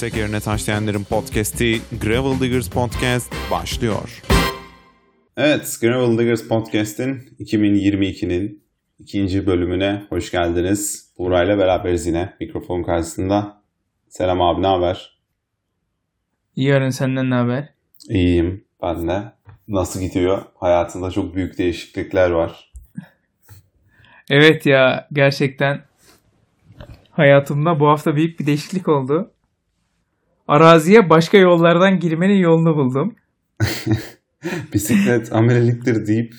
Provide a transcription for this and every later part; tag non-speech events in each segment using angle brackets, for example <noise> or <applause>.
tekerine taşlayanların podcast'i Gravel Diggers Podcast başlıyor. Evet, Gravel Diggers Podcast'in 2022'nin ikinci bölümüne hoş geldiniz. Burayla beraberiz yine mikrofon karşısında. Selam abi, ne haber? İyi Arın senden ne haber? İyiyim ben de. Nasıl gidiyor? Hayatında çok büyük değişiklikler var. Evet ya gerçekten hayatımda bu hafta büyük bir değişiklik oldu. Araziye başka yollardan girmenin yolunu buldum. <laughs> Bisiklet ameliliktir deyip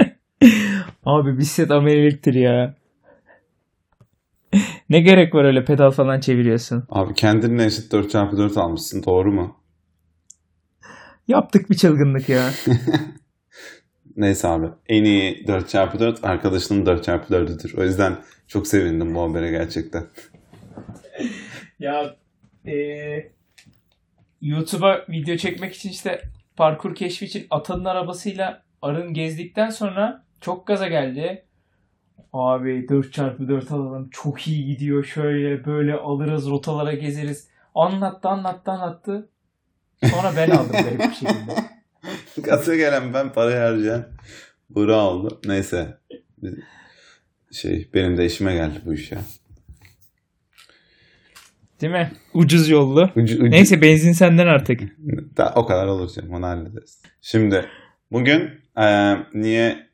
<laughs> Abi bisiklet ameliliktir ya. ne gerek var öyle pedal falan çeviriyorsun. abi kendinle eşit 4x4 almışsın doğru mu? Yaptık bir çılgınlık ya. <laughs> Neyse abi. En iyi 4x4 arkadaşının 4x4'üdür. O yüzden çok sevindim bu habere gerçekten. Ya eee YouTube'a video çekmek için işte parkur keşfi için Atan'ın arabasıyla Arın gezdikten sonra çok gaza geldi. Abi 4x4 alalım çok iyi gidiyor şöyle böyle alırız rotalara gezeriz. Anlattı anlattı anlattı. Sonra ben aldım garip bir şekilde. <laughs> Gaza gelen ben parayı harcayan Buğra oldu. Neyse. Şey benim de işime geldi bu iş ya. Değil mi? Ucuz yollu. Ucu, ucu- Neyse benzin senden artık. Da, o kadar olur canım onu hallederiz. Şimdi bugün e, niye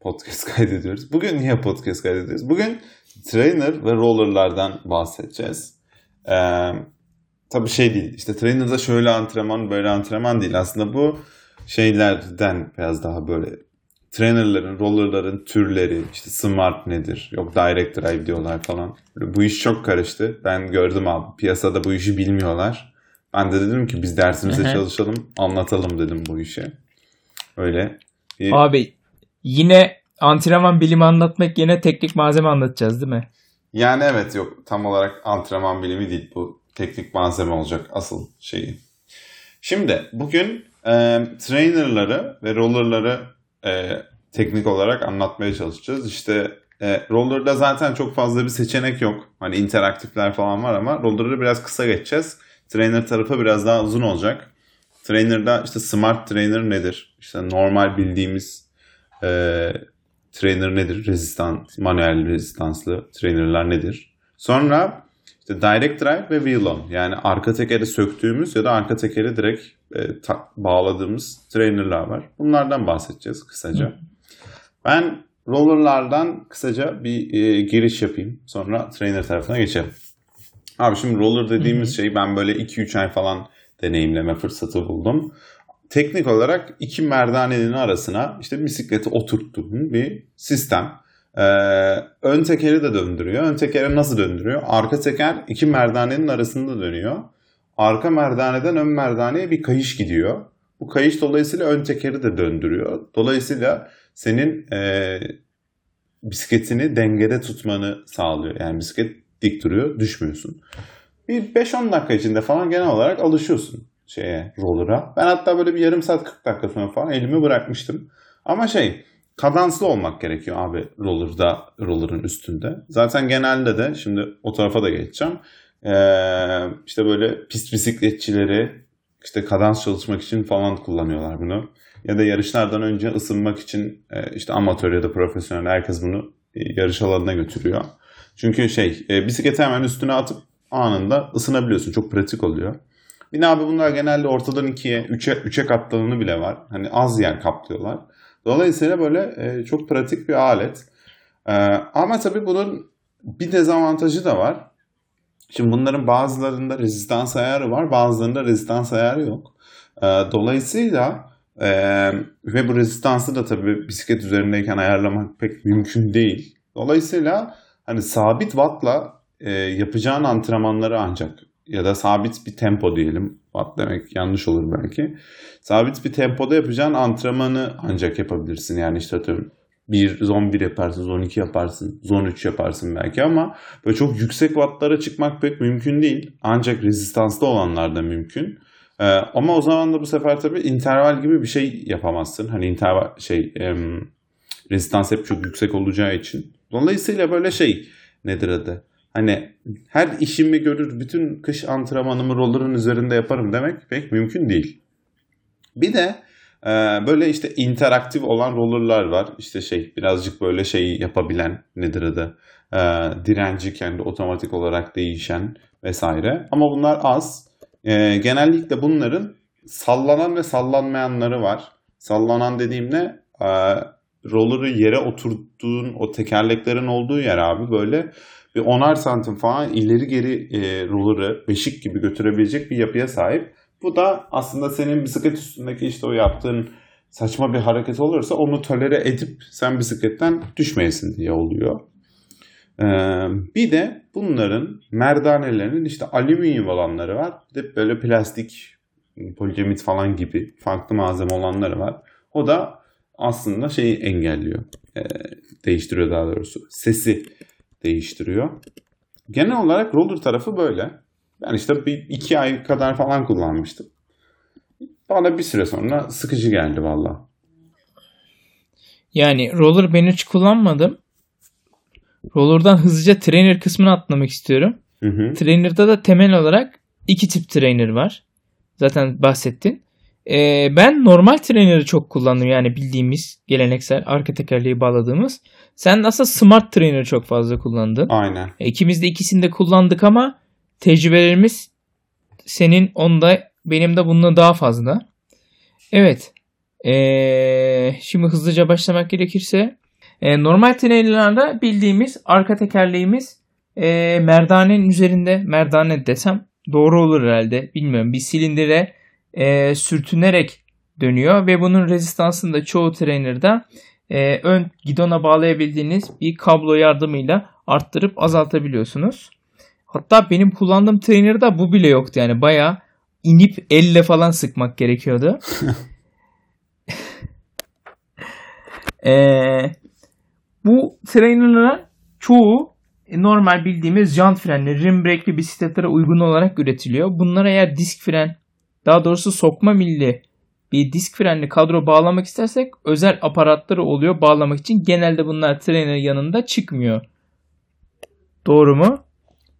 podcast <laughs> kaydediyoruz? Bugün niye podcast kaydediyoruz? Bugün trainer ve rollerlardan bahsedeceğiz. E, tabii şey değil işte trainer'da şöyle antrenman böyle antrenman değil. Aslında bu şeylerden biraz daha böyle trainerların, rollerların türleri, işte smart nedir, yok direct drive diyorlar falan. Bu iş çok karıştı. Ben gördüm abi piyasada bu işi bilmiyorlar. Ben de dedim ki biz dersimize çalışalım, anlatalım dedim bu işi. Öyle. Bir- Abi yine antrenman bilimi anlatmak yine teknik malzeme anlatacağız değil mi? Yani evet yok tam olarak antrenman bilimi değil bu teknik malzeme olacak asıl şeyi. Şimdi bugün e, trainerları ve rollerları e, teknik olarak anlatmaya çalışacağız. İşte e, rollerda zaten çok fazla bir seçenek yok. Hani interaktifler falan var ama rollerları biraz kısa geçeceğiz. Trainer tarafı biraz daha uzun olacak. Trainer'da işte smart trainer nedir? İşte normal bildiğimiz e, trainer nedir? Rezistans, manuel rezistanslı trainerlar nedir? Sonra işte direct drive ve wheel on. Yani arka tekeri söktüğümüz ya da arka tekeri direkt e, ta- bağladığımız trainerlar var. Bunlardan bahsedeceğiz kısaca. Ben rollerlardan kısaca bir e, giriş yapayım. Sonra trainer tarafına geçelim. Abi şimdi roller dediğimiz şey ben böyle 2-3 ay falan deneyimleme fırsatı buldum. Teknik olarak iki merdanenin arasına işte bisikleti oturttuğum bir sistem. Ee, ön tekeri de döndürüyor. Ön tekeri nasıl döndürüyor? Arka teker iki merdanenin arasında dönüyor. Arka merdaneden ön merdaneye bir kayış gidiyor. Bu kayış dolayısıyla ön tekeri de döndürüyor. Dolayısıyla senin e, bisikletini dengede tutmanı sağlıyor. Yani bisiklet dik duruyor, düşmüyorsun. Bir 5-10 dakika içinde falan genel olarak alışıyorsun şeye, roller'a. Ben hatta böyle bir yarım saat 40 dakika sonra falan elimi bırakmıştım. Ama şey, kadanslı olmak gerekiyor abi roller'da, roller'ın üstünde. Zaten genelde de, şimdi o tarafa da geçeceğim. Ee, işte böyle pist bisikletçileri işte kadans çalışmak için falan kullanıyorlar bunu. Ya da yarışlardan önce ısınmak için e, işte amatör ya da profesyonel herkes bunu e, yarış alanına götürüyor. Çünkü şey e, bisikleti hemen üstüne atıp anında ısınabiliyorsun. Çok pratik oluyor. De abi bunlar genelde ortadan ikiye, üçe, üçe katlananı bile var. Hani az yer kaplıyorlar. Dolayısıyla böyle e, çok pratik bir alet. E, ama tabii bunun bir dezavantajı da var. Şimdi bunların bazılarında rezistans ayarı var, bazılarında rezistans ayarı yok. E, dolayısıyla e, ve bu rezistansı da tabii bisiklet üzerindeyken ayarlamak pek mümkün değil. Dolayısıyla hani sabit wattla e, yapacağın antrenmanları ancak ya da sabit bir tempo diyelim. Watt demek yanlış olur belki. Sabit bir tempoda yapacağın antrenmanı ancak yapabilirsin. Yani işte atıyorum bir zone 1 yaparsın, zone 2 yaparsın, zone 3 yaparsın belki ama böyle çok yüksek wattlara çıkmak pek mümkün değil. Ancak rezistanslı olanlar da mümkün. Ee, ama o zaman da bu sefer tabii interval gibi bir şey yapamazsın. Hani interval şey em, rezistans hep çok yüksek olacağı için. Dolayısıyla böyle şey nedir adı? Hani her işimi görür, bütün kış antrenmanımı roller'ın üzerinde yaparım demek pek mümkün değil. Bir de e, böyle işte interaktif olan roller'lar var. İşte şey birazcık böyle şey yapabilen nedir adı? E, direnci kendi otomatik olarak değişen vesaire. Ama bunlar az. E, genellikle bunların sallanan ve sallanmayanları var. Sallanan dediğim ne? E, roller'ı yere oturttuğun o tekerleklerin olduğu yer abi böyle bir onar santim falan ileri geri e, roller'ı beşik gibi götürebilecek bir yapıya sahip. Bu da aslında senin bisiklet üstündeki işte o yaptığın saçma bir hareket olursa onu tolere edip sen bisikletten düşmeyesin diye oluyor. Ee, bir de bunların merdanelerinin işte alüminyum olanları var. Bir de böyle plastik, poliamit falan gibi farklı malzeme olanları var. O da aslında şeyi engelliyor. Ee, değiştiriyor daha doğrusu. Sesi değiştiriyor. Genel olarak roller tarafı böyle. Ben işte bir iki ay kadar falan kullanmıştım. Bana bir süre sonra sıkıcı geldi valla. Yani roller ben hiç kullanmadım. Roller'dan hızlıca trainer kısmını atlamak istiyorum. Hı hı. Trainer'da da temel olarak iki tip trainer var. Zaten bahsettin. Ee, ben normal trainer'ı çok kullandım. Yani bildiğimiz geleneksel arka tekerleği bağladığımız. Sen aslında smart trainer'ı çok fazla kullandın. Aynen. İkimiz de ikisini de kullandık ama tecrübelerimiz senin onda benim de bununla daha fazla. Evet. Ee, şimdi hızlıca başlamak gerekirse e, normal trailerlarda bildiğimiz arka tekerleğimiz e, merdanenin üzerinde merdane desem doğru olur herhalde bilmiyorum bir silindire e, sürtünerek dönüyor ve bunun rezistansını da çoğu trainerda e, ön gidona bağlayabildiğiniz bir kablo yardımıyla arttırıp azaltabiliyorsunuz. Hatta benim kullandığım trainer'da bu bile yoktu yani bayağı inip elle falan sıkmak gerekiyordu. Ee, <laughs> bu trainerların çoğu normal bildiğimiz jant frenli, rim brake'li bisikletlere uygun olarak üretiliyor. Bunlara eğer disk fren, daha doğrusu sokma milli bir disk frenli kadro bağlamak istersek özel aparatları oluyor bağlamak için. Genelde bunlar trainer yanında çıkmıyor. Doğru mu?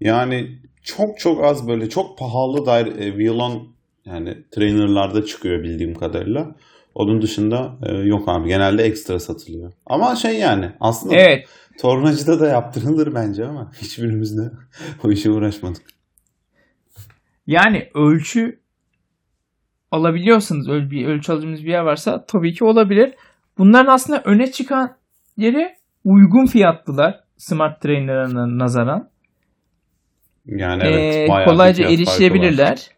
Yani çok çok az böyle çok pahalı dair e, violon yani trainerlarda çıkıyor bildiğim kadarıyla. Onun dışında e, yok abi. Genelde ekstra satılıyor. Ama şey yani aslında Evet. tornacıda da yaptırılır bence ama hiçbirimiz de <laughs> o işe uğraşmadık. Yani ölçü alabiliyorsanız öyle bir ölçü alacağımız bir yer varsa tabii ki olabilir. Bunların aslında öne çıkan yeri uygun fiyatlılar smart trainer'ına nazaran. Yani evet Ee, kolayca erişilebilirler.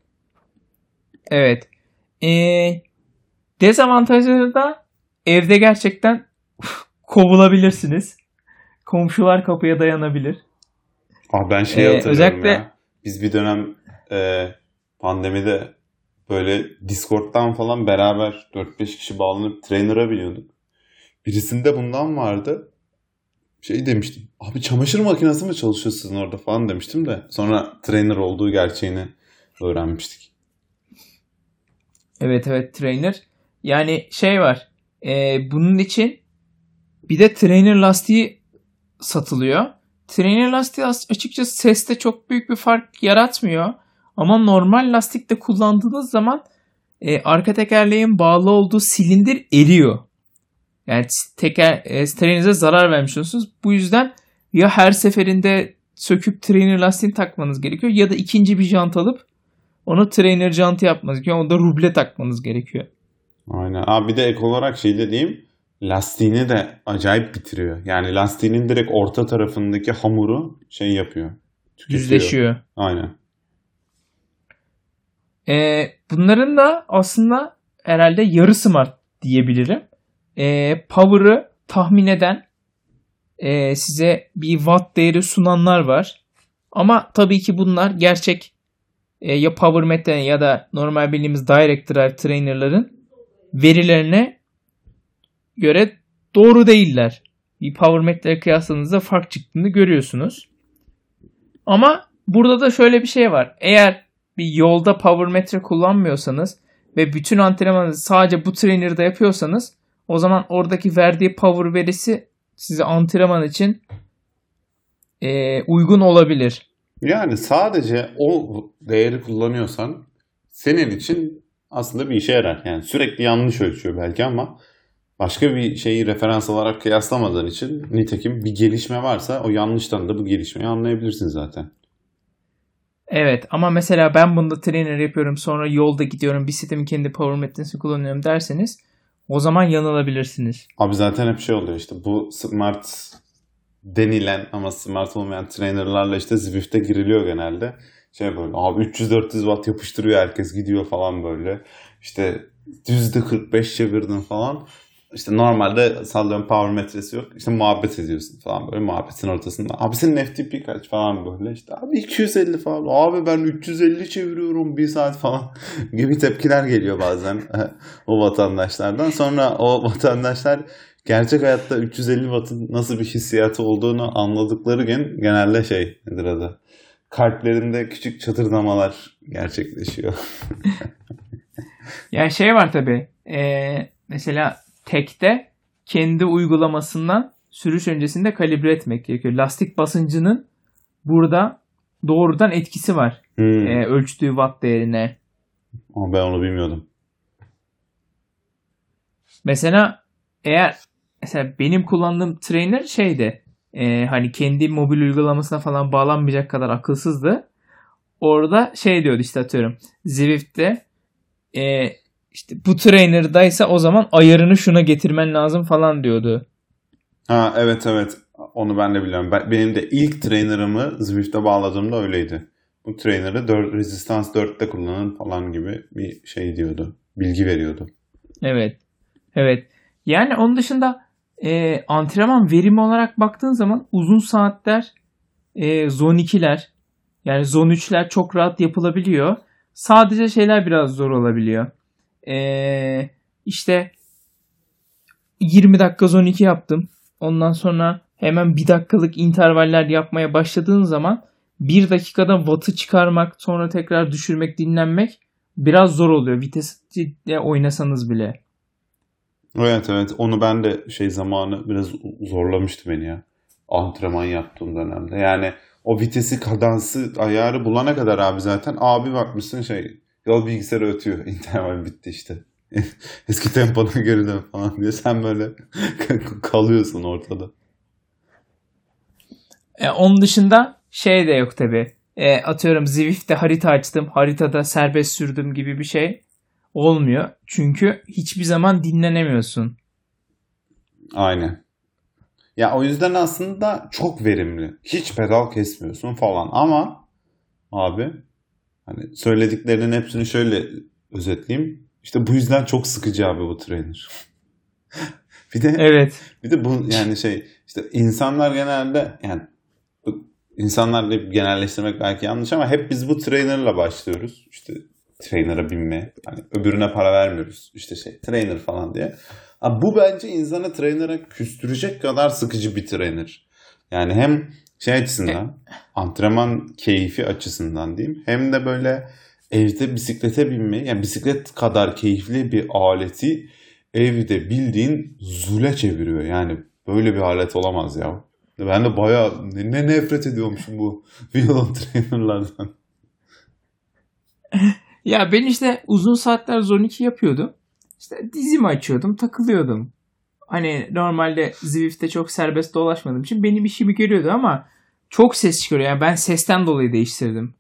Evet. Ee, dezavantajları da evde gerçekten <laughs> kovulabilirsiniz. Komşular kapıya dayanabilir. Ah ben şey Ee, hatırlıyorum özellikle- ya. Biz bir dönem e, pandemide böyle Discord'dan falan beraber 4-5 kişi bağlanıp trainer'a biniyorduk. Birisinde bundan vardı. Şey demiştim. Abi çamaşır makinesi mi çalışıyor sizin orada falan demiştim de. Sonra trainer olduğu gerçeğini öğrenmiştik. Evet evet trainer. Yani şey var. e, bunun için bir de trainer lastiği satılıyor. Trainer lastiği as- açıkçası seste çok büyük bir fark yaratmıyor. Ama normal lastikte kullandığınız zaman e, arka tekerleğin bağlı olduğu silindir eriyor. Yani teker, e, traininize zarar vermiş oluyorsunuz. Bu yüzden ya her seferinde söküp trainer lastiğini takmanız gerekiyor ya da ikinci bir jant alıp onu trainer jantı yapmanız gerekiyor. Onu da ruble takmanız gerekiyor. Aynen. Abi bir de ek olarak şey dediğim lastiğini de acayip bitiriyor. Yani lastiğinin direkt orta tarafındaki hamuru şey yapıyor. Tüketiyor. Düzleşiyor. Aynen. Ee, bunların da aslında herhalde yarı smart diyebilirim. Ee, power'ı tahmin eden e, size bir watt değeri sunanlar var. Ama tabii ki bunlar gerçek e, ya power meter ya da normal bildiğimiz direct drive trainerların verilerine göre doğru değiller. Bir power metre kıyasladığınızda fark çıktığını görüyorsunuz. Ama burada da şöyle bir şey var. Eğer bir yolda power metre kullanmıyorsanız ve bütün antrenmanınızı sadece bu trainer'da yapıyorsanız o zaman oradaki verdiği power verisi size antrenman için e, uygun olabilir. Yani sadece o değeri kullanıyorsan senin için aslında bir işe yarar. Yani sürekli yanlış ölçüyor belki ama başka bir şeyi referans olarak kıyaslamadığın için nitekim bir gelişme varsa o yanlıştan da bu gelişmeyi anlayabilirsin zaten. Evet ama mesela ben bunda trainer yapıyorum sonra yolda gidiyorum bisikletimi kendi power metresini kullanıyorum derseniz o zaman yanılabilirsiniz. Abi zaten hep şey oluyor işte bu smart denilen ama smart olmayan trainerlarla işte Zwift'e giriliyor genelde. Şey böyle abi 300-400 watt yapıştırıyor herkes gidiyor falan böyle. İşte %45 çevirdin falan. İşte normalde sallıyorum power metresi yok. İşte muhabbet ediyorsun falan böyle muhabbetin ortasında. Abi senin FTP kaç falan böyle. İşte abi 250 falan. Abi ben 350 çeviriyorum bir saat falan <laughs> gibi tepkiler geliyor bazen <laughs> o vatandaşlardan. Sonra o <laughs> vatandaşlar gerçek hayatta 350 wattın nasıl bir hissiyatı olduğunu anladıkları gün genelde şey nedir adı? Kalplerinde küçük çatırdamalar gerçekleşiyor. yani şey var tabi. Ee, mesela tekte kendi uygulamasından sürüş öncesinde kalibre etmek gerekiyor. Lastik basıncının burada doğrudan etkisi var. Hmm. Ee, ölçtüğü watt değerine. Ama ben onu bilmiyordum. Mesela eğer mesela benim kullandığım trainer şeydi e, hani kendi mobil uygulamasına falan bağlanmayacak kadar akılsızdı. Orada şey diyordu işte atıyorum Zwift'te e, işte bu trainer'daysa o zaman ayarını şuna getirmen lazım falan diyordu. Ha evet evet onu ben de biliyorum. Ben, benim de ilk trainer'ımı Zwift'e bağladığımda öyleydi. Bu trainer'ı 4, Resistance 4'te kullanın falan gibi bir şey diyordu. Bilgi veriyordu. Evet. Evet. Yani onun dışında e, antrenman verimi olarak baktığın zaman uzun saatler e, zone 2'ler yani zone 3'ler çok rahat yapılabiliyor. Sadece şeyler biraz zor olabiliyor. E, işte 20 dakika zone 2 yaptım. Ondan sonra hemen bir dakikalık intervaller yapmaya başladığın zaman bir dakikada wattı çıkarmak sonra tekrar düşürmek dinlenmek biraz zor oluyor. Vitesle oynasanız bile. Evet evet onu ben de şey zamanı biraz zorlamıştı beni ya. Antrenman yaptığım dönemde. Yani o vitesi kadansı ayarı bulana kadar abi zaten abi bakmışsın şey yol bilgisayarı ötüyor. <laughs> İnterval bitti işte. <laughs> Eski tempona geri dön falan diye sen böyle <laughs> kalıyorsun ortada. E, onun dışında şey de yok tabi. E, atıyorum Zwift'te harita açtım. Haritada serbest sürdüm gibi bir şey olmuyor. Çünkü hiçbir zaman dinlenemiyorsun. Aynen. Ya o yüzden aslında çok verimli. Hiç pedal kesmiyorsun falan ama abi hani söylediklerinin hepsini şöyle özetleyeyim. İşte bu yüzden çok sıkıcı abi bu trainer. <laughs> bir de evet. Bir de bu yani şey işte insanlar genelde yani insanlarla genelleştirmek belki yanlış ama hep biz bu trainerla başlıyoruz. İşte trainer'a binme. Hani öbürüne para vermiyoruz. İşte şey trainer falan diye. Ama bu bence insanı trainer'a küstürecek kadar sıkıcı bir trainer. Yani hem şey açısından antrenman keyfi açısından diyeyim hem de böyle evde bisiklete binme yani bisiklet kadar keyifli bir aleti evde bildiğin zule çeviriyor. Yani böyle bir alet olamaz ya. Ben de bayağı ne nefret ediyormuşum bu <laughs> violon trainerlardan. <laughs> ya ben işte uzun saatler Zone 2 yapıyordum. İşte dizimi açıyordum, takılıyordum. Hani normalde Zwift'te çok serbest dolaşmadığım için benim işimi görüyordu ama çok ses çıkıyor. Yani ben sesten dolayı değiştirdim.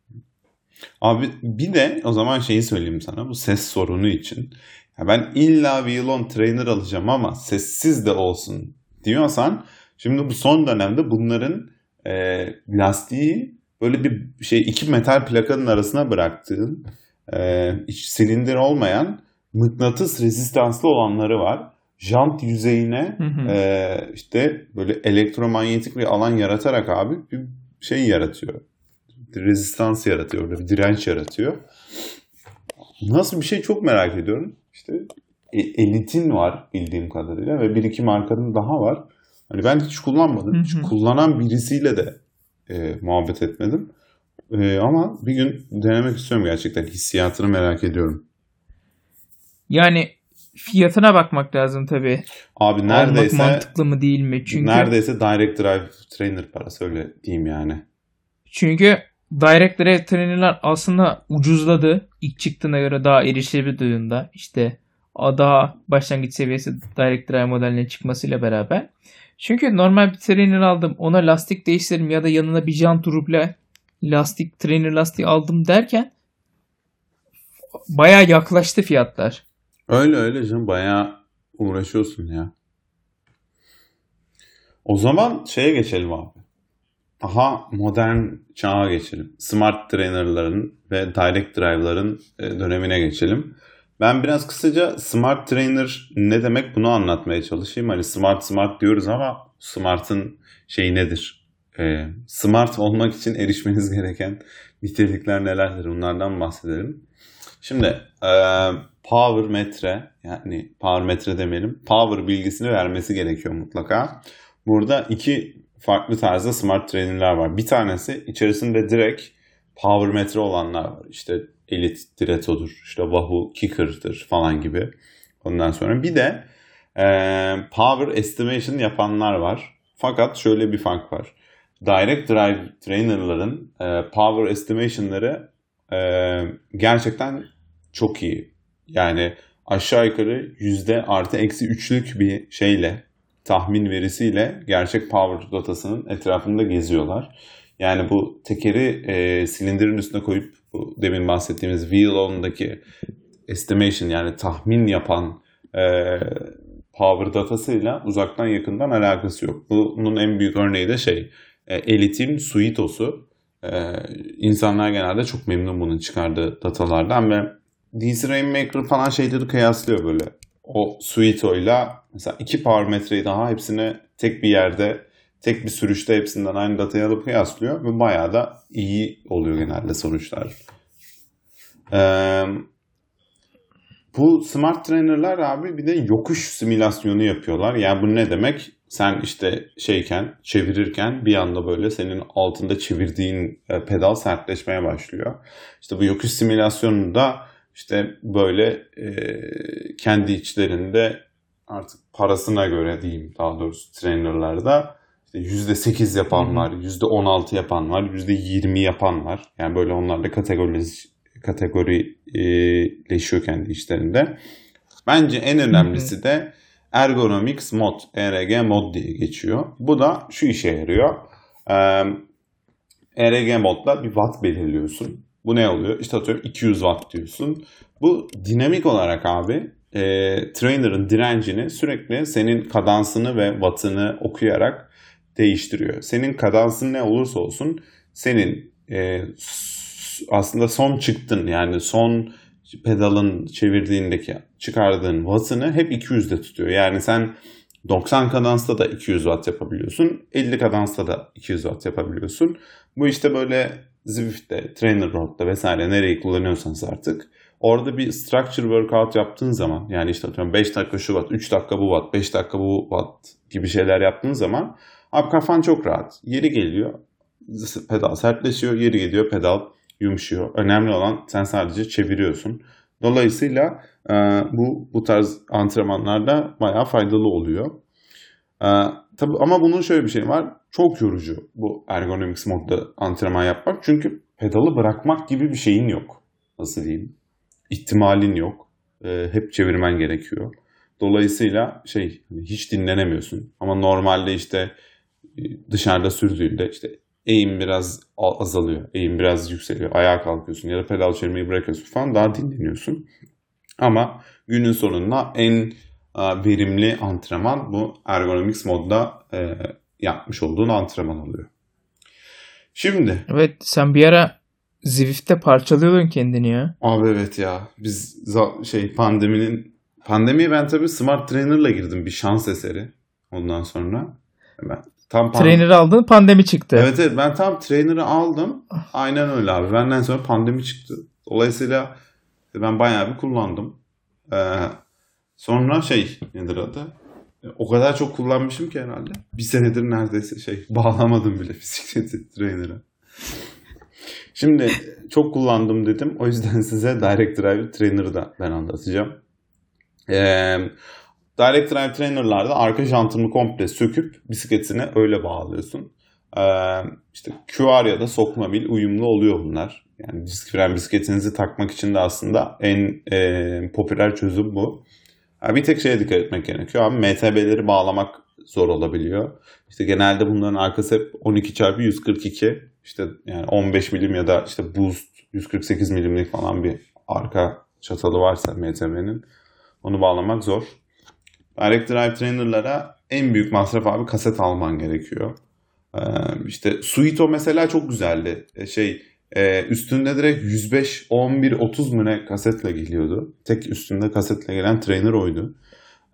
Abi bir de o zaman şeyi söyleyeyim sana bu ses sorunu için. Ya ben illa violon trainer alacağım ama sessiz de olsun diyorsan şimdi bu son dönemde bunların e, lastiği böyle bir şey iki metal plakanın arasına bıraktığın e, iç silindir olmayan mıknatıs rezistanslı olanları var. Jant yüzeyine e, işte böyle elektromanyetik bir alan yaratarak abi bir şey yaratıyor. Rezistans yaratıyor, bir direnç yaratıyor. Nasıl bir şey çok merak ediyorum. İşte e, Elit'in var bildiğim kadarıyla ve bir iki markanın daha var. Hani ben hiç kullanmadım. Hiç kullanan birisiyle de e, muhabbet etmedim. E, ama bir gün denemek istiyorum gerçekten. Hissiyatını merak ediyorum. Yani fiyatına bakmak lazım tabii. Abi Almak neredeyse mantıklı mı değil mi? Çünkü neredeyse direct drive trainer parası öyle diyeyim yani. çünkü Direct Drive trainer'lar aslında ucuzladı. İlk çıktığına göre daha erişilebilir durumda. İşte daha başlangıç seviyesi Direct Drive modeline çıkmasıyla beraber. Çünkü normal bir trainer aldım. Ona lastik değiştirdim ya da yanına bir jant duruple lastik trainer lastiği aldım derken baya yaklaştı fiyatlar. Öyle öyle canım bayağı uğraşıyorsun ya. O zaman şeye geçelim abi. Daha modern çağa geçelim. Smart trainerların ve direct drive'ların e, dönemine geçelim. Ben biraz kısaca smart trainer ne demek bunu anlatmaya çalışayım. Hani smart smart diyoruz ama smart'ın şeyi nedir? E, smart olmak için erişmeniz gereken nitelikler nelerdir? Bunlardan bahsedelim. Şimdi e, power metre yani power metre demeyelim. Power bilgisini vermesi gerekiyor mutlaka. Burada iki farklı tarzda smart trainer'lar var. Bir tanesi içerisinde direkt power metre olanlar var. İşte Elite Direto'dur, işte Wahoo Kicker'dır falan gibi. Ondan sonra bir de e, power estimation yapanlar var. Fakat şöyle bir fark var. Direct drive trainer'ların e, power estimation'ları e, gerçekten çok iyi. Yani aşağı yukarı yüzde artı eksi üçlük bir şeyle tahmin verisiyle gerçek power datasının etrafında geziyorlar. Yani bu tekeri e, silindirin üstüne koyup bu demin bahsettiğimiz wheel on'daki estimation yani tahmin yapan e, power datasıyla uzaktan yakından alakası yok. Bunun en büyük örneği de şey e, Elite'in Suito'su. E, insanlar genelde çok memnun bunun çıkardığı datalardan ve DC Rainmaker falan şeyleri kıyaslıyor böyle. O Suito'yla mesela iki parametreyi daha hepsini tek bir yerde tek bir sürüşte hepsinden aynı datayı alıp kıyaslıyor ve bayağı da iyi oluyor genelde sonuçlar. Ee, bu smart trainer'lar abi bir de yokuş simülasyonu yapıyorlar. Yani bu ne demek? Sen işte şeyken, çevirirken bir anda böyle senin altında çevirdiğin pedal sertleşmeye başlıyor. İşte bu yokuş simülasyonunda işte böyle e, kendi içlerinde artık parasına göre diyeyim daha doğrusu trainerlarda işte %8 yapan var, %16 yapan var, %20 yapan var. Yani böyle onlarla kategori kategorileşiyor kendi içlerinde. Bence en önemlisi de Ergonomics Mod, ERG Mod diye geçiyor. Bu da şu işe yarıyor. ERG modla bir watt belirliyorsun. Bu ne oluyor? İşte atıyorum 200 watt diyorsun. Bu dinamik olarak abi e, trainer'ın direncini sürekli senin kadansını ve wattını okuyarak değiştiriyor. Senin kadansın ne olursa olsun senin e, aslında son çıktın yani son pedalın çevirdiğindeki çıkardığın wattını hep 200'de tutuyor. Yani sen 90 kadansta da 200 watt yapabiliyorsun. 50 kadansta da 200 watt yapabiliyorsun. Bu işte böyle Zwift'te, Trainer Road'da vesaire nereyi kullanıyorsanız artık orada bir structure workout yaptığın zaman yani işte atıyorum 5 dakika şu watt, 3 dakika bu watt, 5 dakika bu watt gibi şeyler yaptığın zaman abi kafan çok rahat. Yeri geliyor pedal sertleşiyor, yeri geliyor pedal yumuşuyor. Önemli olan sen sadece çeviriyorsun. Dolayısıyla e, bu bu tarz antrenmanlarda bayağı faydalı oluyor. E, tabii ama bunun şöyle bir şey var. Çok yorucu bu ergonomics modda antrenman yapmak. Çünkü pedalı bırakmak gibi bir şeyin yok. Nasıl diyeyim? İhtimalin yok. E, hep çevirmen gerekiyor. Dolayısıyla şey hani hiç dinlenemiyorsun. Ama normalde işte dışarıda sürdüğünde işte eğim biraz azalıyor. Eğim biraz yükseliyor. Ayağa kalkıyorsun ya da pedal çevirmeyi bırakıyorsun falan daha dinleniyorsun. Ama günün sonunda en verimli antrenman bu ergonomics modda e, yapmış olduğun antrenman oluyor. Şimdi. Evet sen bir ara Zwift'te parçalıyordun kendini ya. Abi evet ya. Biz şey pandeminin pandemiye ben tabii smart trainer'la girdim bir şans eseri. Ondan sonra ben tam trainer'ı aldın pandemi çıktı. Evet evet ben tam trainer'ı aldım. Aynen öyle abi. Benden sonra pandemi çıktı. Dolayısıyla ben bayağı bir kullandım. Ee, sonra şey nedir adı? O kadar çok kullanmışım ki herhalde. Bir senedir neredeyse şey <laughs> bağlamadım bile bisikleti trainer'a. Şimdi çok kullandım dedim. O yüzden <laughs> size Direct Drive Trainer'ı da ben anlatacağım. Ee, Direct Drive Trainer'larda arka jantını komple söküp bisikletine öyle bağlıyorsun. Ee, işte QR ya da sokma bil uyumlu oluyor bunlar. Yani disk fren bisikletinizi takmak için de aslında en e, popüler çözüm bu. Yani bir tek şeye dikkat etmek gerekiyor abi. MTB'leri bağlamak zor olabiliyor. İşte genelde bunların arkası hep 12 çarpı 142. İşte yani 15 milim ya da işte boost 148 milimlik falan bir arka çatalı varsa MTB'nin onu bağlamak zor. Direct Drive Trainer'lara en büyük masraf abi kaset alman gerekiyor. Ee, işte Suito mesela çok güzeldi. Ee, şey e, üstünde direkt 105, 11, 30 mu ne kasetle geliyordu. Tek üstünde kasetle gelen trainer oydu.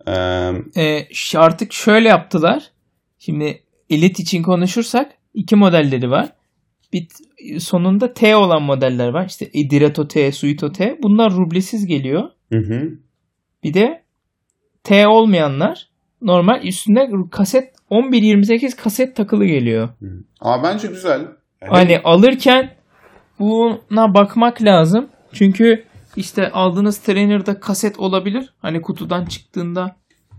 Ee, e, artık şöyle yaptılar. Şimdi Elite için konuşursak iki modelleri var. Bir sonunda T olan modeller var. İşte Direto T, Suito T. Bunlar rublesiz geliyor. Hı hı. Bir de T olmayanlar normal üstünde kaset 11-28 kaset takılı geliyor. Hı. Ama bence güzel. Yani... Hani alırken buna bakmak lazım. Çünkü işte aldığınız trainer'da kaset olabilir. Hani kutudan çıktığında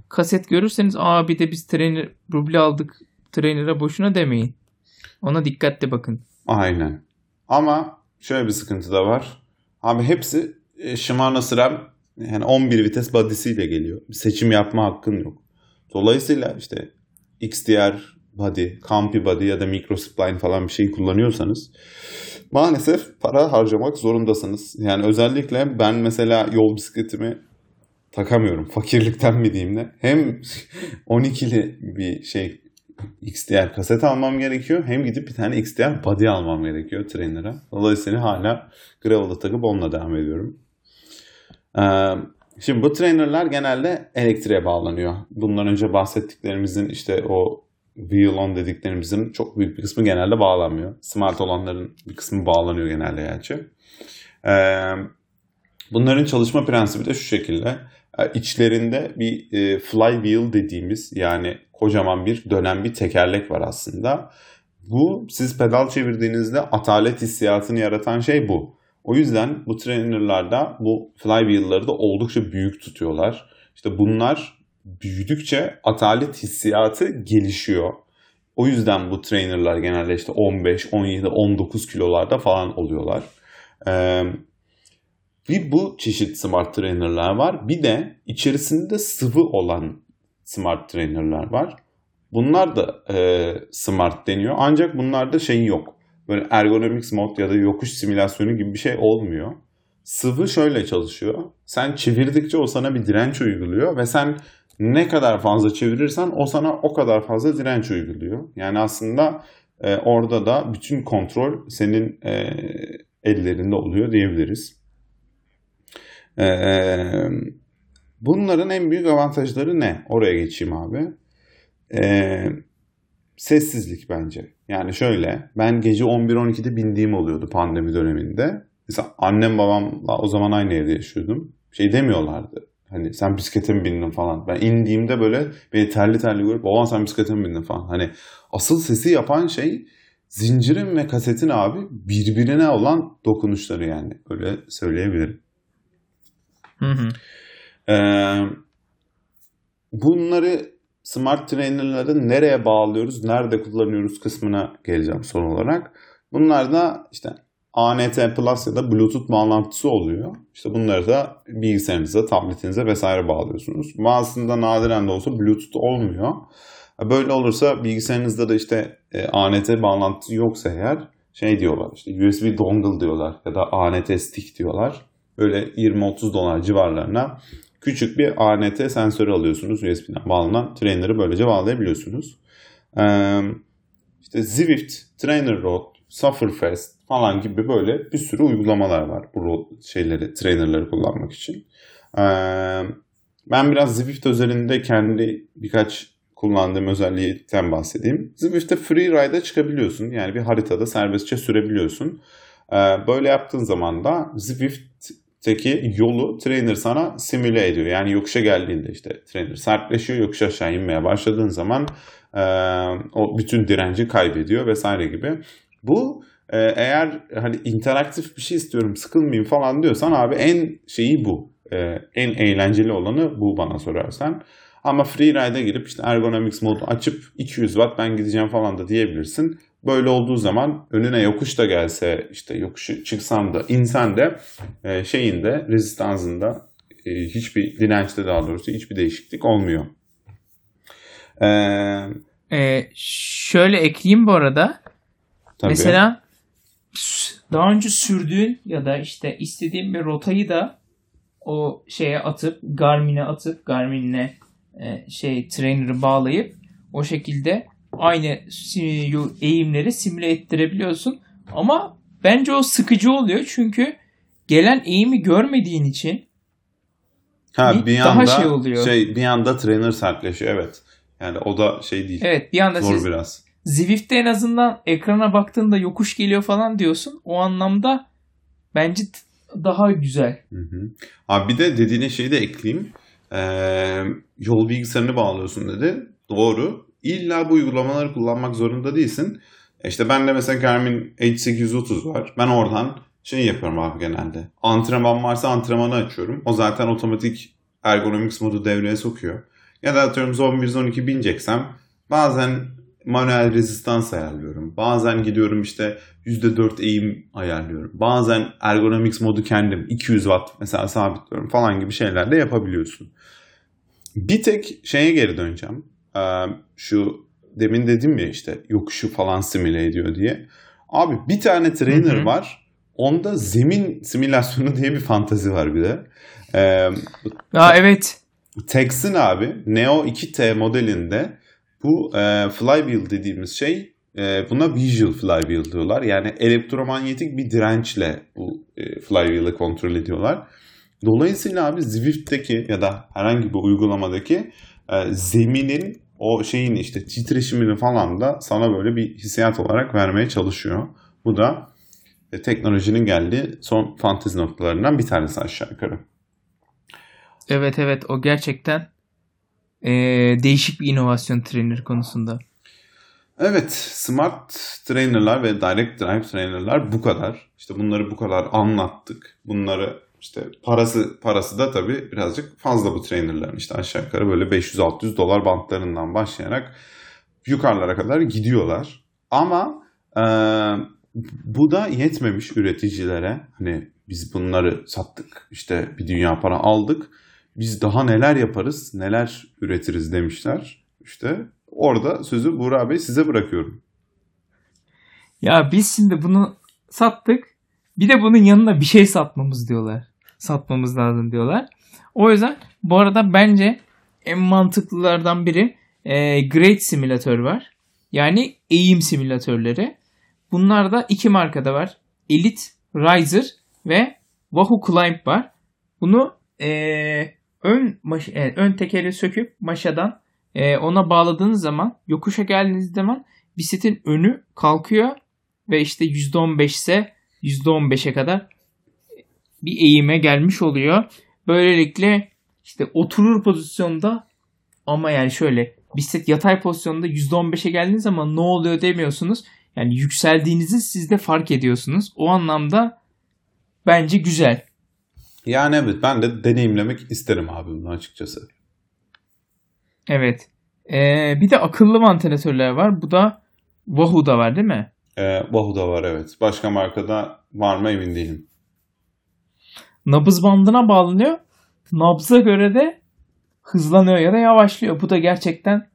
kaset görürseniz aa bir de biz trainer ruble aldık trainer'a boşuna demeyin. Ona dikkatle bakın. Aynen. Ama şöyle bir sıkıntı da var. Abi hepsi e, Shimano SRAM yani 11 vites body'siyle geliyor. Bir seçim yapma hakkın yok. Dolayısıyla işte XDR body, Campi body ya da micro spline falan bir şey kullanıyorsanız maalesef para harcamak zorundasınız. Yani özellikle ben mesela yol bisikletimi takamıyorum. <laughs> Fakirlikten mi diyeyim ne? Hem <laughs> 12'li bir şey XDR kaset almam gerekiyor. Hem gidip bir tane XDR body almam gerekiyor trainer'a. Dolayısıyla hala gravel'ı takıp onunla devam ediyorum. Ee, şimdi bu trainer'lar genelde elektriğe bağlanıyor. Bundan önce bahsettiklerimizin işte o wheel on dediklerimizin çok büyük bir kısmı genelde bağlanmıyor. Smart olanların bir kısmı bağlanıyor genelde gerçi. Ee, bunların çalışma prensibi de şu şekilde. Ee, içlerinde bir e, flywheel dediğimiz yani kocaman bir dönen bir tekerlek var aslında. Bu siz pedal çevirdiğinizde atalet hissiyatını yaratan şey bu. O yüzden bu trainerlarda bu flywheel'ları da oldukça büyük tutuyorlar. İşte bunlar büyüdükçe atalet hissiyatı gelişiyor. O yüzden bu trainerlar genelde işte 15, 17, 19 kilolarda falan oluyorlar. Ee, bir bu çeşit smart trainerlar var. Bir de içerisinde sıvı olan smart trainerlar var. Bunlar da e, smart deniyor. Ancak bunlarda şey yok. Böyle ergonomics mod ya da yokuş simülasyonu gibi bir şey olmuyor. Sıvı şöyle çalışıyor. Sen çevirdikçe o sana bir direnç uyguluyor ve sen ne kadar fazla çevirirsen o sana o kadar fazla direnç uyguluyor. Yani aslında e, orada da bütün kontrol senin e, ellerinde oluyor diyebiliriz. E, bunların en büyük avantajları ne? Oraya geçeyim abi. E, sessizlik bence. Yani şöyle ben gece 11-12'de bindiğim oluyordu pandemi döneminde. Mesela annem babamla o zaman aynı evde yaşıyordum. Şey demiyorlardı. Hani sen bisiklete mi bindin falan. Ben indiğimde böyle beni terli terli görüp babam sen bisiklete mi bindin falan. Hani asıl sesi yapan şey zincirin ve kasetin abi birbirine olan dokunuşları yani. Öyle söyleyebilirim. Hı hı. Ee, bunları smart trainer'ları nereye bağlıyoruz, nerede kullanıyoruz kısmına geleceğim son olarak. Bunlar da işte ANT Plus ya da Bluetooth bağlantısı oluyor. İşte bunları da bilgisayarınıza, tabletinize vesaire bağlıyorsunuz. Bazısında nadiren de olsa Bluetooth olmuyor. Böyle olursa bilgisayarınızda da işte e, ANT bağlantısı yoksa eğer şey diyorlar işte USB dongle diyorlar ya da ANT stick diyorlar. Böyle 20-30 dolar civarlarına küçük bir ANT sensörü alıyorsunuz. USB'den bağlanan trainer'ı böylece bağlayabiliyorsunuz. Ee, işte Zwift, Trainer Road, Sufferfest falan gibi böyle bir sürü uygulamalar var bu şeyleri, trainerları kullanmak için. Ee, ben biraz Zwift özelinde kendi birkaç kullandığım özellikten bahsedeyim. Zwift'te free ride'a çıkabiliyorsun. Yani bir haritada serbestçe sürebiliyorsun. Böyle yaptığın zaman da Zwift teki yolu trainer sana simüle ediyor. Yani yokuşa geldiğinde işte trainer sertleşiyor. Yokuş aşağı inmeye başladığın zaman e, o bütün direnci kaybediyor vesaire gibi. Bu e, eğer hani interaktif bir şey istiyorum sıkılmayayım falan diyorsan abi en şeyi bu. e, en eğlenceli olanı bu bana sorarsan. Ama freeride'e girip işte ergonomics modu açıp 200 watt ben gideceğim falan da diyebilirsin. Böyle olduğu zaman önüne yokuş da gelse işte yokuşu çıksan da insan de e, şeyinde rezistansında e, hiçbir dirençte daha doğrusu hiçbir değişiklik olmuyor. Ee, ee, şöyle ekleyeyim bu arada. Tabii. Mesela daha önce sürdüğün ya da işte istediğin bir rotayı da o şeye atıp Garmin'e atıp Garmin'le e, şey trainer'ı bağlayıp o şekilde aynı eğimleri simüle ettirebiliyorsun. Ama bence o sıkıcı oluyor çünkü gelen eğimi görmediğin için ha, bir, daha şey oluyor. Şey bir anda trainer sertleşiyor evet. Yani o da şey değil. Evet bir anda Zor siz biraz. Zwift'te en azından ekrana baktığında yokuş geliyor falan diyorsun. O anlamda bence daha güzel. Hı hı. Abi bir de dediğine şeyi de ekleyeyim. Ee, yol bilgisayarını bağlıyorsun dedi. Doğru. İlla bu uygulamaları kullanmak zorunda değilsin. İşte ben de mesela Garmin H830 var. Ben oradan şey yapıyorum abi genelde. Antrenman varsa antrenmanı açıyorum. O zaten otomatik ergonomics modu devreye sokuyor. Ya da atıyorum zone 1 zone 2 bineceksem bazen manuel rezistans ayarlıyorum. Bazen gidiyorum işte %4 eğim ayarlıyorum. Bazen ergonomics modu kendim 200 watt mesela sabitliyorum falan gibi şeyler de yapabiliyorsun. Bir tek şeye geri döneceğim. Şu demin dedim ya işte yokuşu falan simüle ediyor diye. Abi bir tane trainer hı hı. var. Onda zemin simülasyonu <laughs> diye bir fantazi var bir de. Ee, Aa, evet. Tex'in abi Neo 2T modelinde bu e, flywheel dediğimiz şey e, buna visual flywheel diyorlar. Yani elektromanyetik bir dirençle bu e, flywheel'ı kontrol ediyorlar. Dolayısıyla abi Zwift'teki ya da herhangi bir uygulamadaki e, zeminin o şeyin işte titreşimini falan da sana böyle bir hissiyat olarak vermeye çalışıyor. Bu da e, teknolojinin geldiği son fantezi noktalarından bir tanesi aşağı yukarı. Evet evet o gerçekten e, değişik bir inovasyon trainer konusunda. Evet, smart trainerlar ve direct drive trainerlar bu kadar. İşte bunları bu kadar anlattık. Bunları işte parası parası da tabii birazcık fazla bu trainerların. İşte aşağı yukarı böyle 500-600 dolar bantlarından başlayarak yukarılara kadar gidiyorlar. Ama e, bu da yetmemiş üreticilere. Hani biz bunları sattık, işte bir dünya para aldık biz daha neler yaparız, neler üretiriz demişler. İşte orada sözü Buğra Bey size bırakıyorum. Ya biz şimdi bunu sattık. Bir de bunun yanına bir şey satmamız diyorlar. Satmamız lazım diyorlar. O yüzden bu arada bence en mantıklılardan biri e, Great Simülatör var. Yani eğim simülatörleri. Bunlar da iki markada var. Elite Riser ve Wahoo Climb var. Bunu e, ön maş, yani ön tekeri söküp maşadan e, ona bağladığınız zaman yokuşa geldiğiniz zaman bisikletin önü kalkıyor ve işte %15 ise %15'e kadar bir eğime gelmiş oluyor. Böylelikle işte oturur pozisyonda ama yani şöyle bisiklet yatay pozisyonda %15'e geldiğiniz zaman ne oluyor demiyorsunuz. Yani yükseldiğinizi siz de fark ediyorsunuz. O anlamda bence güzel. Yani evet ben de deneyimlemek isterim abi bunu açıkçası. Evet. Ee, bir de akıllı vantilatörler var. Bu da Wahoo'da var değil mi? Ee, Wahoo'da var evet. Başka markada var mı emin değilim. Nabız bandına bağlanıyor. Nabza göre de hızlanıyor ya da yavaşlıyor. Bu da gerçekten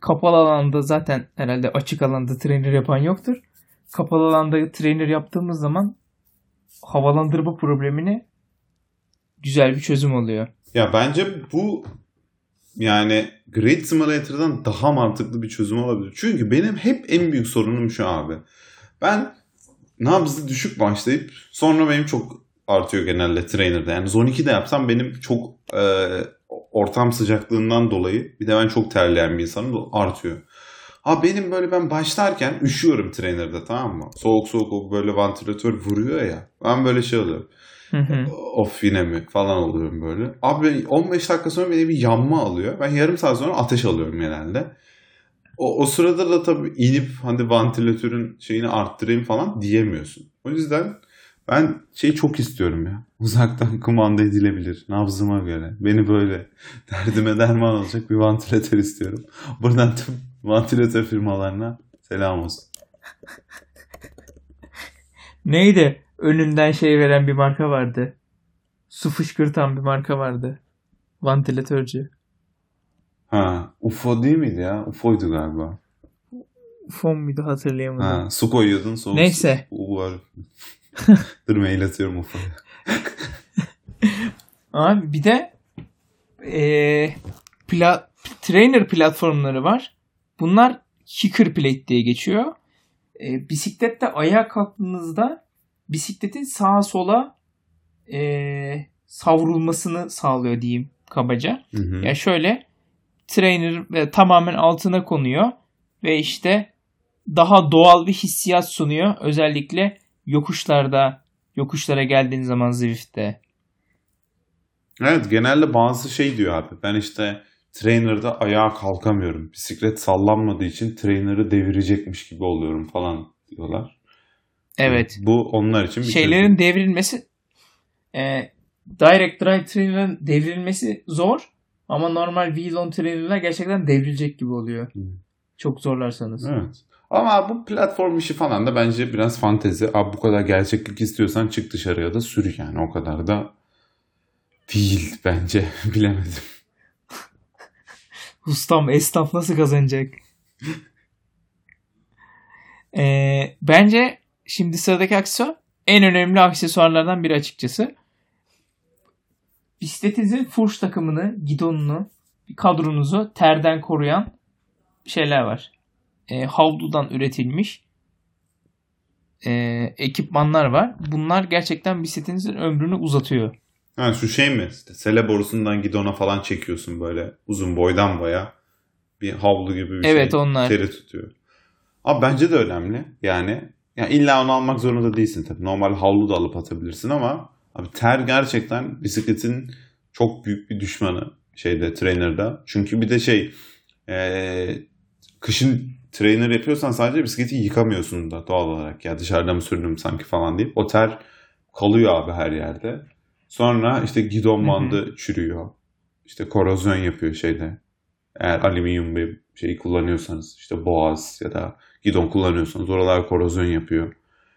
kapalı alanda zaten herhalde açık alanda trainer yapan yoktur. Kapalı alanda trainer yaptığımız zaman havalandırma problemini güzel bir çözüm oluyor. Ya bence bu yani Great Simulator'dan daha mantıklı bir çözüm olabilir. Çünkü benim hep en büyük sorunum şu abi. Ben nabzı düşük başlayıp sonra benim çok artıyor genelde trainer'da. Yani Zone 2'de yapsam benim çok e, ortam sıcaklığından dolayı bir de ben çok terleyen bir insanım artıyor. Ha benim böyle ben başlarken üşüyorum trainer'da tamam mı? Soğuk soğuk böyle vantilatör vuruyor ya. Ben böyle şey oluyorum. Hı hı. Of yine mi falan oluyorum böyle. Abi 15 dakika sonra beni bir yanma alıyor. Ben yarım saat sonra ateş alıyorum genelde. O, o sırada da tabii inip hani vantilatörün şeyini arttırayım falan diyemiyorsun. O yüzden Ben şeyi çok istiyorum ya. <laughs> Uzaktan kumanda edilebilir. Nabzıma göre. Beni böyle <laughs> derdime derman olacak bir vantilatör istiyorum. Buradan tüm vantilatör firmalarına selam olsun. Neydi? Önünden şey veren bir marka vardı. Su fışkırtan bir marka vardı. Vantilatörcü. Ha, UFO değil miydi ya? UFO'ydu galiba. Fon muydu hatırlayamadım. Ha, su koyuyordun soğuk Neyse. su. Var. <laughs> Dur mail atıyorum UFO'ya. <laughs> Abi bir de eee pla- trainer platformları var. Bunlar kicker plate diye geçiyor. E, bisiklette ayağa kalktığınızda bisikletin sağa sola e, savrulmasını sağlıyor diyeyim kabaca. Hı hı. Ya şöyle trainer ve tamamen altına konuyor ve işte daha doğal bir hissiyat sunuyor. Özellikle yokuşlarda, yokuşlara geldiğin zaman Zwift'te. Evet genelde bazı şey diyor abi. Ben işte trainer'da ayağa kalkamıyorum. Bisiklet sallanmadığı için trainer'ı devirecekmiş gibi oluyorum falan diyorlar. Evet. Bu onlar için bir Şeylerin çözüm. devrilmesi e, direct drive trainer'ın devrilmesi zor ama normal wheel on trainer'lar gerçekten devrilecek gibi oluyor. Hı. Çok zorlarsanız. Evet. Ama bu platform işi falan da bence biraz fantezi. Abi bu kadar gerçeklik istiyorsan çık dışarıya da sür yani. O kadar da değil <laughs> bence. Bilemedim. Ustam esnaf nasıl kazanacak? Ee, <laughs> bence şimdi sıradaki aksesuar en önemli aksesuarlardan biri açıkçası. Bisikletinizin furş takımını, gidonunu, kadronuzu terden koruyan şeyler var. Ee, havludan üretilmiş e, ekipmanlar var. Bunlar gerçekten bisikletinizin ömrünü uzatıyor. Ha şu şey mi? İşte sele borusundan gidona falan çekiyorsun böyle uzun boydan boya. Bir havlu gibi bir Evet, şey. onlar. Teri tutuyor. Abi bence de önemli. Yani ya illa onu almak zorunda değilsin tabii. Normal havlu da alıp atabilirsin ama abi ter gerçekten bisikletin çok büyük bir düşmanı şeyde trainer'da. Çünkü bir de şey eee, kışın trainer yapıyorsan sadece bisikleti yıkamıyorsun da doğal olarak. Ya dışarıda mı sürdüm sanki falan deyip o ter kalıyor abi her yerde. Sonra işte gidon bandı çürüyor. İşte korozyon yapıyor şeyde. Eğer alüminyum bir şey kullanıyorsanız işte boğaz ya da gidon kullanıyorsanız oralar korozyon yapıyor.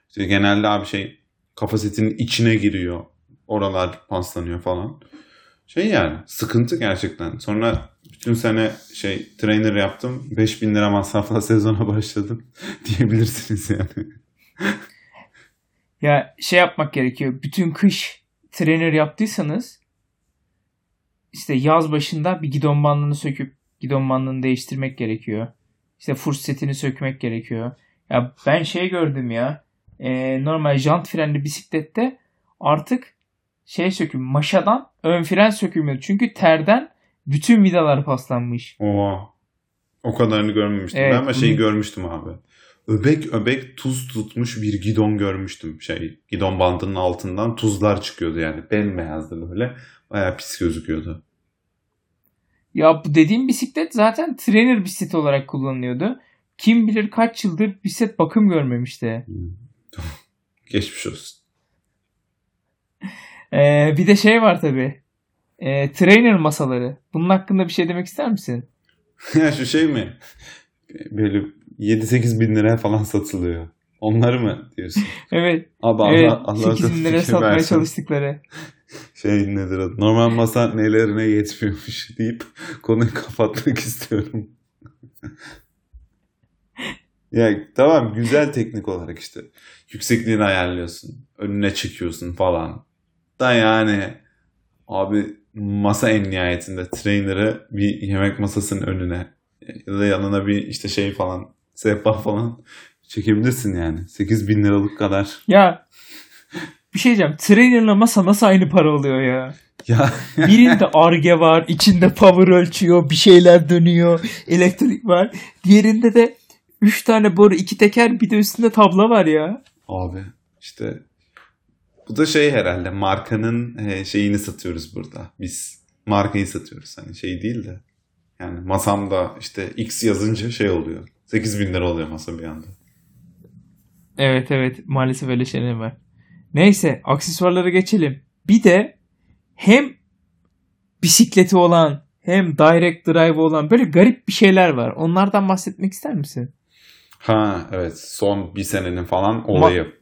İşte genelde abi şey kafasetinin içine giriyor. Oralar paslanıyor falan. Şey yani sıkıntı gerçekten. Sonra bütün sene şey trainer yaptım. 5000 lira masrafla <laughs> sezona başladım <laughs> diyebilirsiniz yani. Ya şey yapmak gerekiyor. Bütün kış trainer yaptıysanız işte yaz başında bir gidon bandını söküp gidon bandını değiştirmek gerekiyor. İşte furs setini sökmek gerekiyor. Ya ben şey gördüm ya. e, normal jant frenli bisiklette artık şey söküm maşadan ön fren sökülmüyor. Çünkü terden bütün vidalar paslanmış. Oha. O kadarını görmemiştim. Evet, ben ama şeyi görmüştüm abi. Öbek öbek tuz tutmuş bir gidon görmüştüm. Şey gidon bandının altından tuzlar çıkıyordu yani. Bembeyazdı böyle. Baya pis gözüküyordu. Ya bu dediğim bisiklet zaten trainer bisikleti olarak kullanılıyordu. Kim bilir kaç yıldır bisiklet bakım görmemişti. <laughs> Geçmiş olsun. Ee, bir de şey var tabi. trainer masaları. Bunun hakkında bir şey demek ister misin? <laughs> ya şu şey mi? Böyle 7-8 bin liraya falan satılıyor. Onları mı diyorsun? <laughs> Evet. Abi evet. Allah, Allah 8 bin liraya satmaya versin. çalıştıkları. Şey nedir adı? Normal masa nelerine yetmiyormuş deyip konuyu kapatmak istiyorum. ya tamam güzel teknik olarak işte. Yüksekliğini ayarlıyorsun. Önüne çıkıyorsun falan. Da yani abi masa en nihayetinde trainer'ı bir yemek masasının önüne ya da yanına bir işte şey falan sehpa falan çekebilirsin yani. 8 bin liralık kadar. Ya bir şey diyeceğim. Trainer'la masa nasıl aynı para oluyor ya? Ya Birinde <laughs> arge var, içinde power ölçüyor, bir şeyler dönüyor, elektrik var. Diğerinde de 3 tane boru, iki teker, bir de üstünde tabla var ya. Abi işte bu da şey herhalde markanın e, şeyini satıyoruz burada. Biz markayı satıyoruz hani şey değil de. Yani masamda işte X yazınca şey oluyor. 8 bin lira oluyor masa bir anda. Evet evet maalesef öyle şeyler var. Neyse aksesuarlara geçelim. Bir de hem bisikleti olan hem direct drive olan böyle garip bir şeyler var. Onlardan bahsetmek ister misin? Ha evet son bir senenin falan olayı.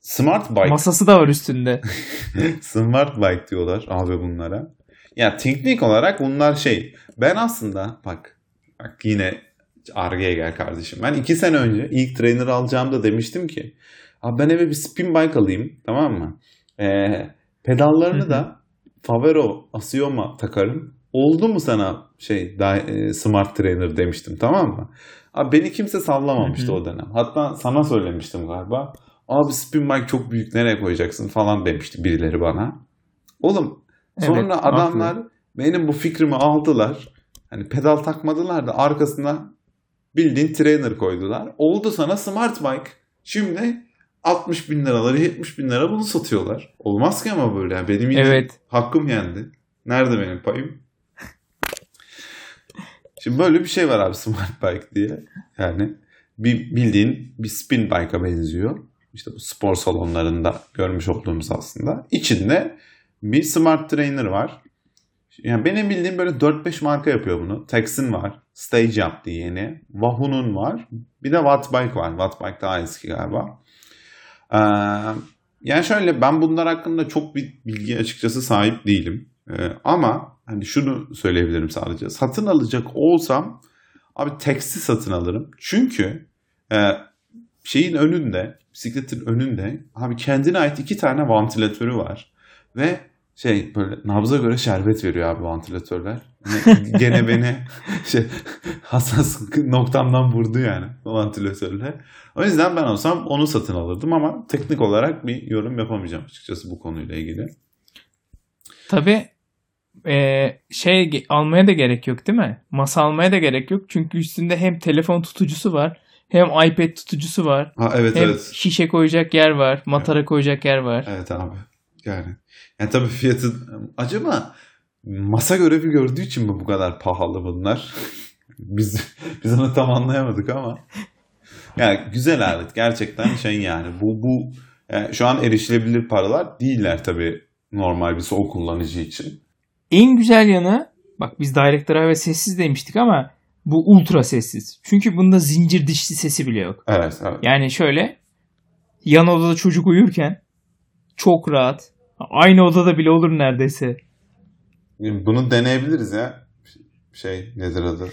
Smart bike. Masası da var üstünde. <laughs> Smart bike diyorlar abi bunlara. Ya teknik olarak bunlar şey. Ben aslında bak bak yine argaya gel kardeşim. Ben iki sene önce ilk trainer alacağımda demiştim ki abi ben eve bir spin bike alayım tamam mı? Ee, pedallarını da Favero Asioma takarım. Oldu mu sana şey e, smart trainer demiştim tamam mı? Abi beni kimse sallamamıştı o dönem. Hatta sana söylemiştim galiba. Abi spin bike çok büyük nereye koyacaksın falan demişti birileri bana. Oğlum sonra Evet, adamlar haklı. benim bu fikrimi aldılar. Hani pedal takmadılar da arkasına bildiğin trainer koydular. Oldu sana smart bike. Şimdi 60 bin liraları 70 bin lira bunu satıyorlar. Olmaz ki ama böyle. Yani benim yine Evet. hakkım yendi. Nerede benim payım? Şimdi böyle bir şey var abi smart bike diye. Yani bir bildiğin bir spin bike'a benziyor. İşte bu spor salonlarında görmüş olduğumuz aslında. İçinde bir smart trainer var. Yani benim bildiğim böyle 4-5 marka yapıyor bunu. Texan var. Stage yaptı yeni. Wahoo'nun var. Bir de Wattbike var. Wattbike daha eski galiba. Ee, yani şöyle ben bunlar hakkında çok bir bilgi açıkçası sahip değilim. Ee, ama hani şunu söyleyebilirim sadece. Satın alacak olsam abi Tex'i satın alırım. Çünkü e, şeyin önünde, bisikletin önünde abi kendine ait iki tane vantilatörü var. Ve şey böyle nabza göre şerbet veriyor abi vantilatörler. Ne- Gene <laughs> beni şey hassas noktamdan vurdu yani o vantilatörler. O yüzden ben olsam onu satın alırdım ama teknik olarak bir yorum yapamayacağım açıkçası bu konuyla ilgili. Tabii eee, şey almaya da gerek yok değil mi? Masa almaya da gerek yok. Çünkü üstünde hem telefon tutucusu var hem iPad tutucusu var. Ha evet Hem evet. şişe koyacak yer var. Matara koyacak yer var. Evet abi. Yani. Yani tabii fiyatı acaba masa görevi gördüğü için mi bu kadar pahalı bunlar? <laughs> biz biz onu tam anlayamadık ama. Yani güzel alet gerçekten şey yani bu bu yani şu an erişilebilir paralar değiller tabii normal bir son kullanıcı için. En güzel yanı bak biz Direct Drive sessiz demiştik ama bu ultra sessiz. Çünkü bunda zincir dişli sesi bile yok. Evet, evet. Yani şöyle yan odada çocuk uyurken çok rahat. Aynı odada bile olur neredeyse. Bunu deneyebiliriz ya. Şey nedir adı?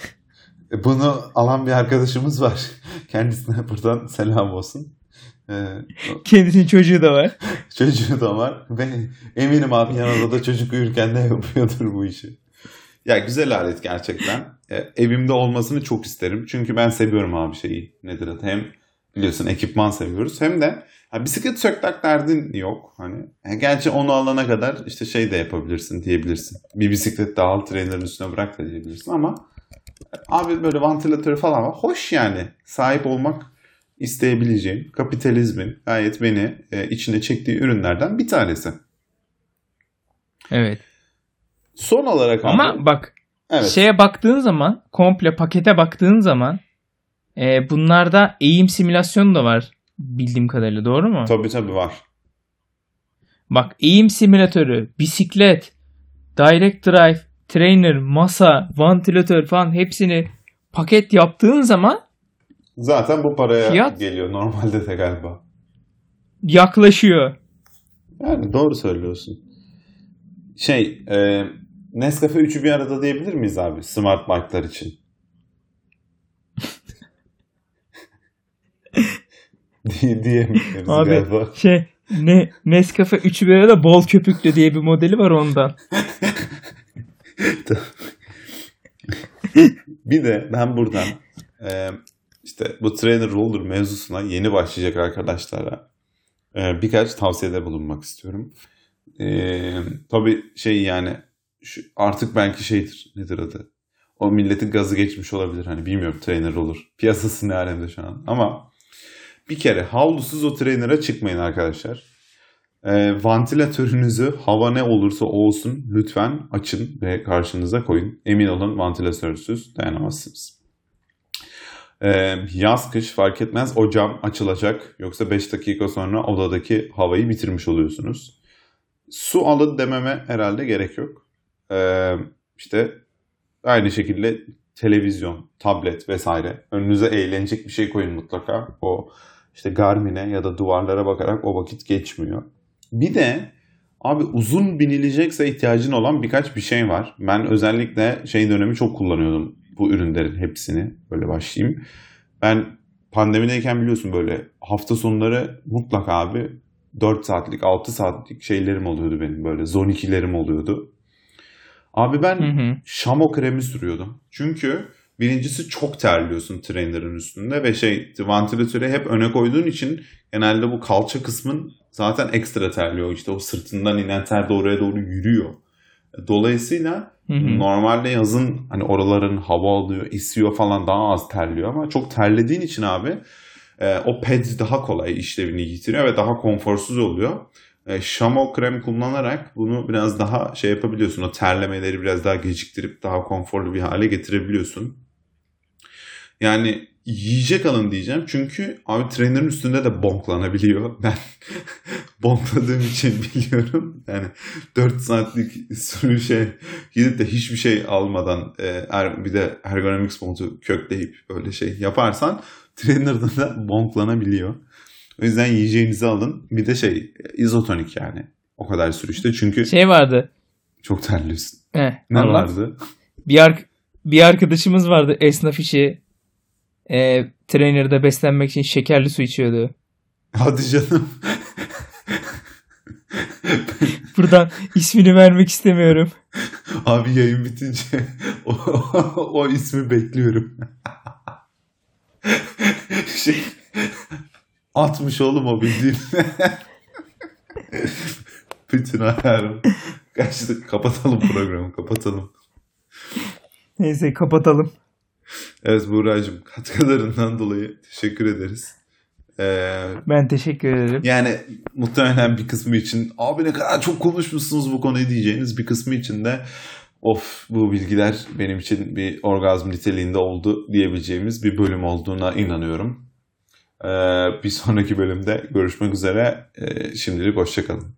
E, Bunu alan bir arkadaşımız var. <laughs> Kendisine buradan selam olsun. Ee, <laughs> Kendisinin çocuğu da var. <laughs> çocuğu da var. Ve eminim abi yan odada çocuk uyurken de yapıyordur bu işi. Ya güzel alet gerçekten. E, evimde olmasını çok isterim. Çünkü ben seviyorum abi şeyi. Nedir adı? Hem biliyorsun ekipman seviyoruz. Hem de ha, bisiklet söktak derdin yok. Hani gerçi onu alana kadar işte şey de yapabilirsin diyebilirsin. Bir bisiklet daha al trainer'ın üstüne bırak da diyebilirsin ama abi böyle vantilatörü falan var. Hoş yani. Sahip olmak isteyebileceğim kapitalizmin gayet beni e, içine çektiği ürünlerden bir tanesi. Evet. Son olarak abi, Ama bak evet. şeye baktığın zaman komple pakete baktığın zaman e, bunlarda eğim simülasyonu da var bildiğim kadarıyla doğru mu? Tabii tabii var. Bak eğim simülatörü, bisiklet, direct drive, trainer, masa, vantilatör falan hepsini paket yaptığın zaman Zaten bu paraya Fiyat- geliyor normalde de galiba. yaklaşıyor. Yani doğru söylüyorsun. Şey, e, Nescafe 3'ü bir arada diyebilir miyiz abi smart bike'lar için? <laughs> diyemiyoruz Abi galiba. şey ne Nescafe 3'ü bir arada bol köpüklü diye bir modeli var ondan. <laughs> Bir de ben buradan e, işte bu trainer roller mevzusuna yeni başlayacak arkadaşlara e, birkaç tavsiyede bulunmak istiyorum. E, tabii şey yani şu, artık belki şeydir nedir adı? O milletin gazı geçmiş olabilir hani bilmiyorum trainer roller. Piyasası ne alemde şu an ama bir kere havlusuz o trainer'a çıkmayın arkadaşlar. E, vantilatörünüzü hava ne olursa olsun lütfen açın ve karşınıza koyun. Emin olun vantilatörsüz dayanamazsınız. Ee, yaz kış fark etmez o cam açılacak. Yoksa 5 dakika sonra odadaki havayı bitirmiş oluyorsunuz. Su alın dememe herhalde gerek yok. Ee, işte aynı şekilde televizyon, tablet vesaire önünüze eğlenecek bir şey koyun mutlaka. O işte Garmin'e ya da duvarlara bakarak o vakit geçmiyor. Bir de abi uzun binilecekse ihtiyacın olan birkaç bir şey var. Ben özellikle şey dönemi çok kullanıyordum bu ürünlerin hepsini. Böyle başlayayım. Ben pandemideyken biliyorsun böyle hafta sonları mutlaka abi 4 saatlik 6 saatlik şeylerim oluyordu benim böyle zon 2'lerim oluyordu. Abi ben Hı hı. şamo kremi sürüyordum. Çünkü birincisi çok terliyorsun trainer'ın üstünde ve şey vantilatörü hep öne koyduğun için genelde bu kalça kısmın zaten ekstra terliyor. İşte o sırtından inen ter de oraya doğru yürüyor. Dolayısıyla Hı hı. normalde yazın hani oraların hava alıyor, esiyor falan daha az terliyor ama çok terlediğin için abi e, o pad daha kolay işlevini yitiriyor ve daha konforsuz oluyor. E, Şamo krem kullanarak bunu biraz daha şey yapabiliyorsun. O terlemeleri biraz daha geciktirip daha konforlu bir hale getirebiliyorsun. Yani yiyecek alın diyeceğim. Çünkü abi trainer'ın üstünde de bonklanabiliyor. <laughs> Ben bonkladığım için <laughs> biliyorum. Yani 4 saatlik sürü şey gidip de hiçbir şey almadan e, er- bir de ergonomik montu kökleyip böyle şey yaparsan trainer'da da bonklanabiliyor. O yüzden yiyeceğinizi alın. Bir de şey izotonik yani. O kadar sürüşte çünkü Şey vardı. çok terliyorsun. Heh, Ne anlat. vardı? Bir, ar- bir arkadaşımız vardı esnaf işi. E, trainer'da beslenmek için şekerli su içiyordu. Hadi canım. Buradan ismini vermek istemiyorum. Abi yayın bitince o, o ismi bekliyorum. şey atmış oğlum o bildiğin. Bütün ayarım. Kaçtık. Kapatalım programı. Kapatalım. Neyse kapatalım. Evet Buğra'cığım katkılarından dolayı teşekkür ederiz. Ee, Ben teşekkür ederim. yani muhtemelen bir kısmı için abi ne kadar çok konuşmuşsunuz bu konuyu diyeceğiniz bir kısmı için de of bu bilgiler benim için bir orgazm niteliğinde oldu diyebileceğimiz bir bölüm olduğuna inanıyorum. Ee, bir sonraki bölümde görüşmek üzere. Ee, şimdilik hoşçakalın.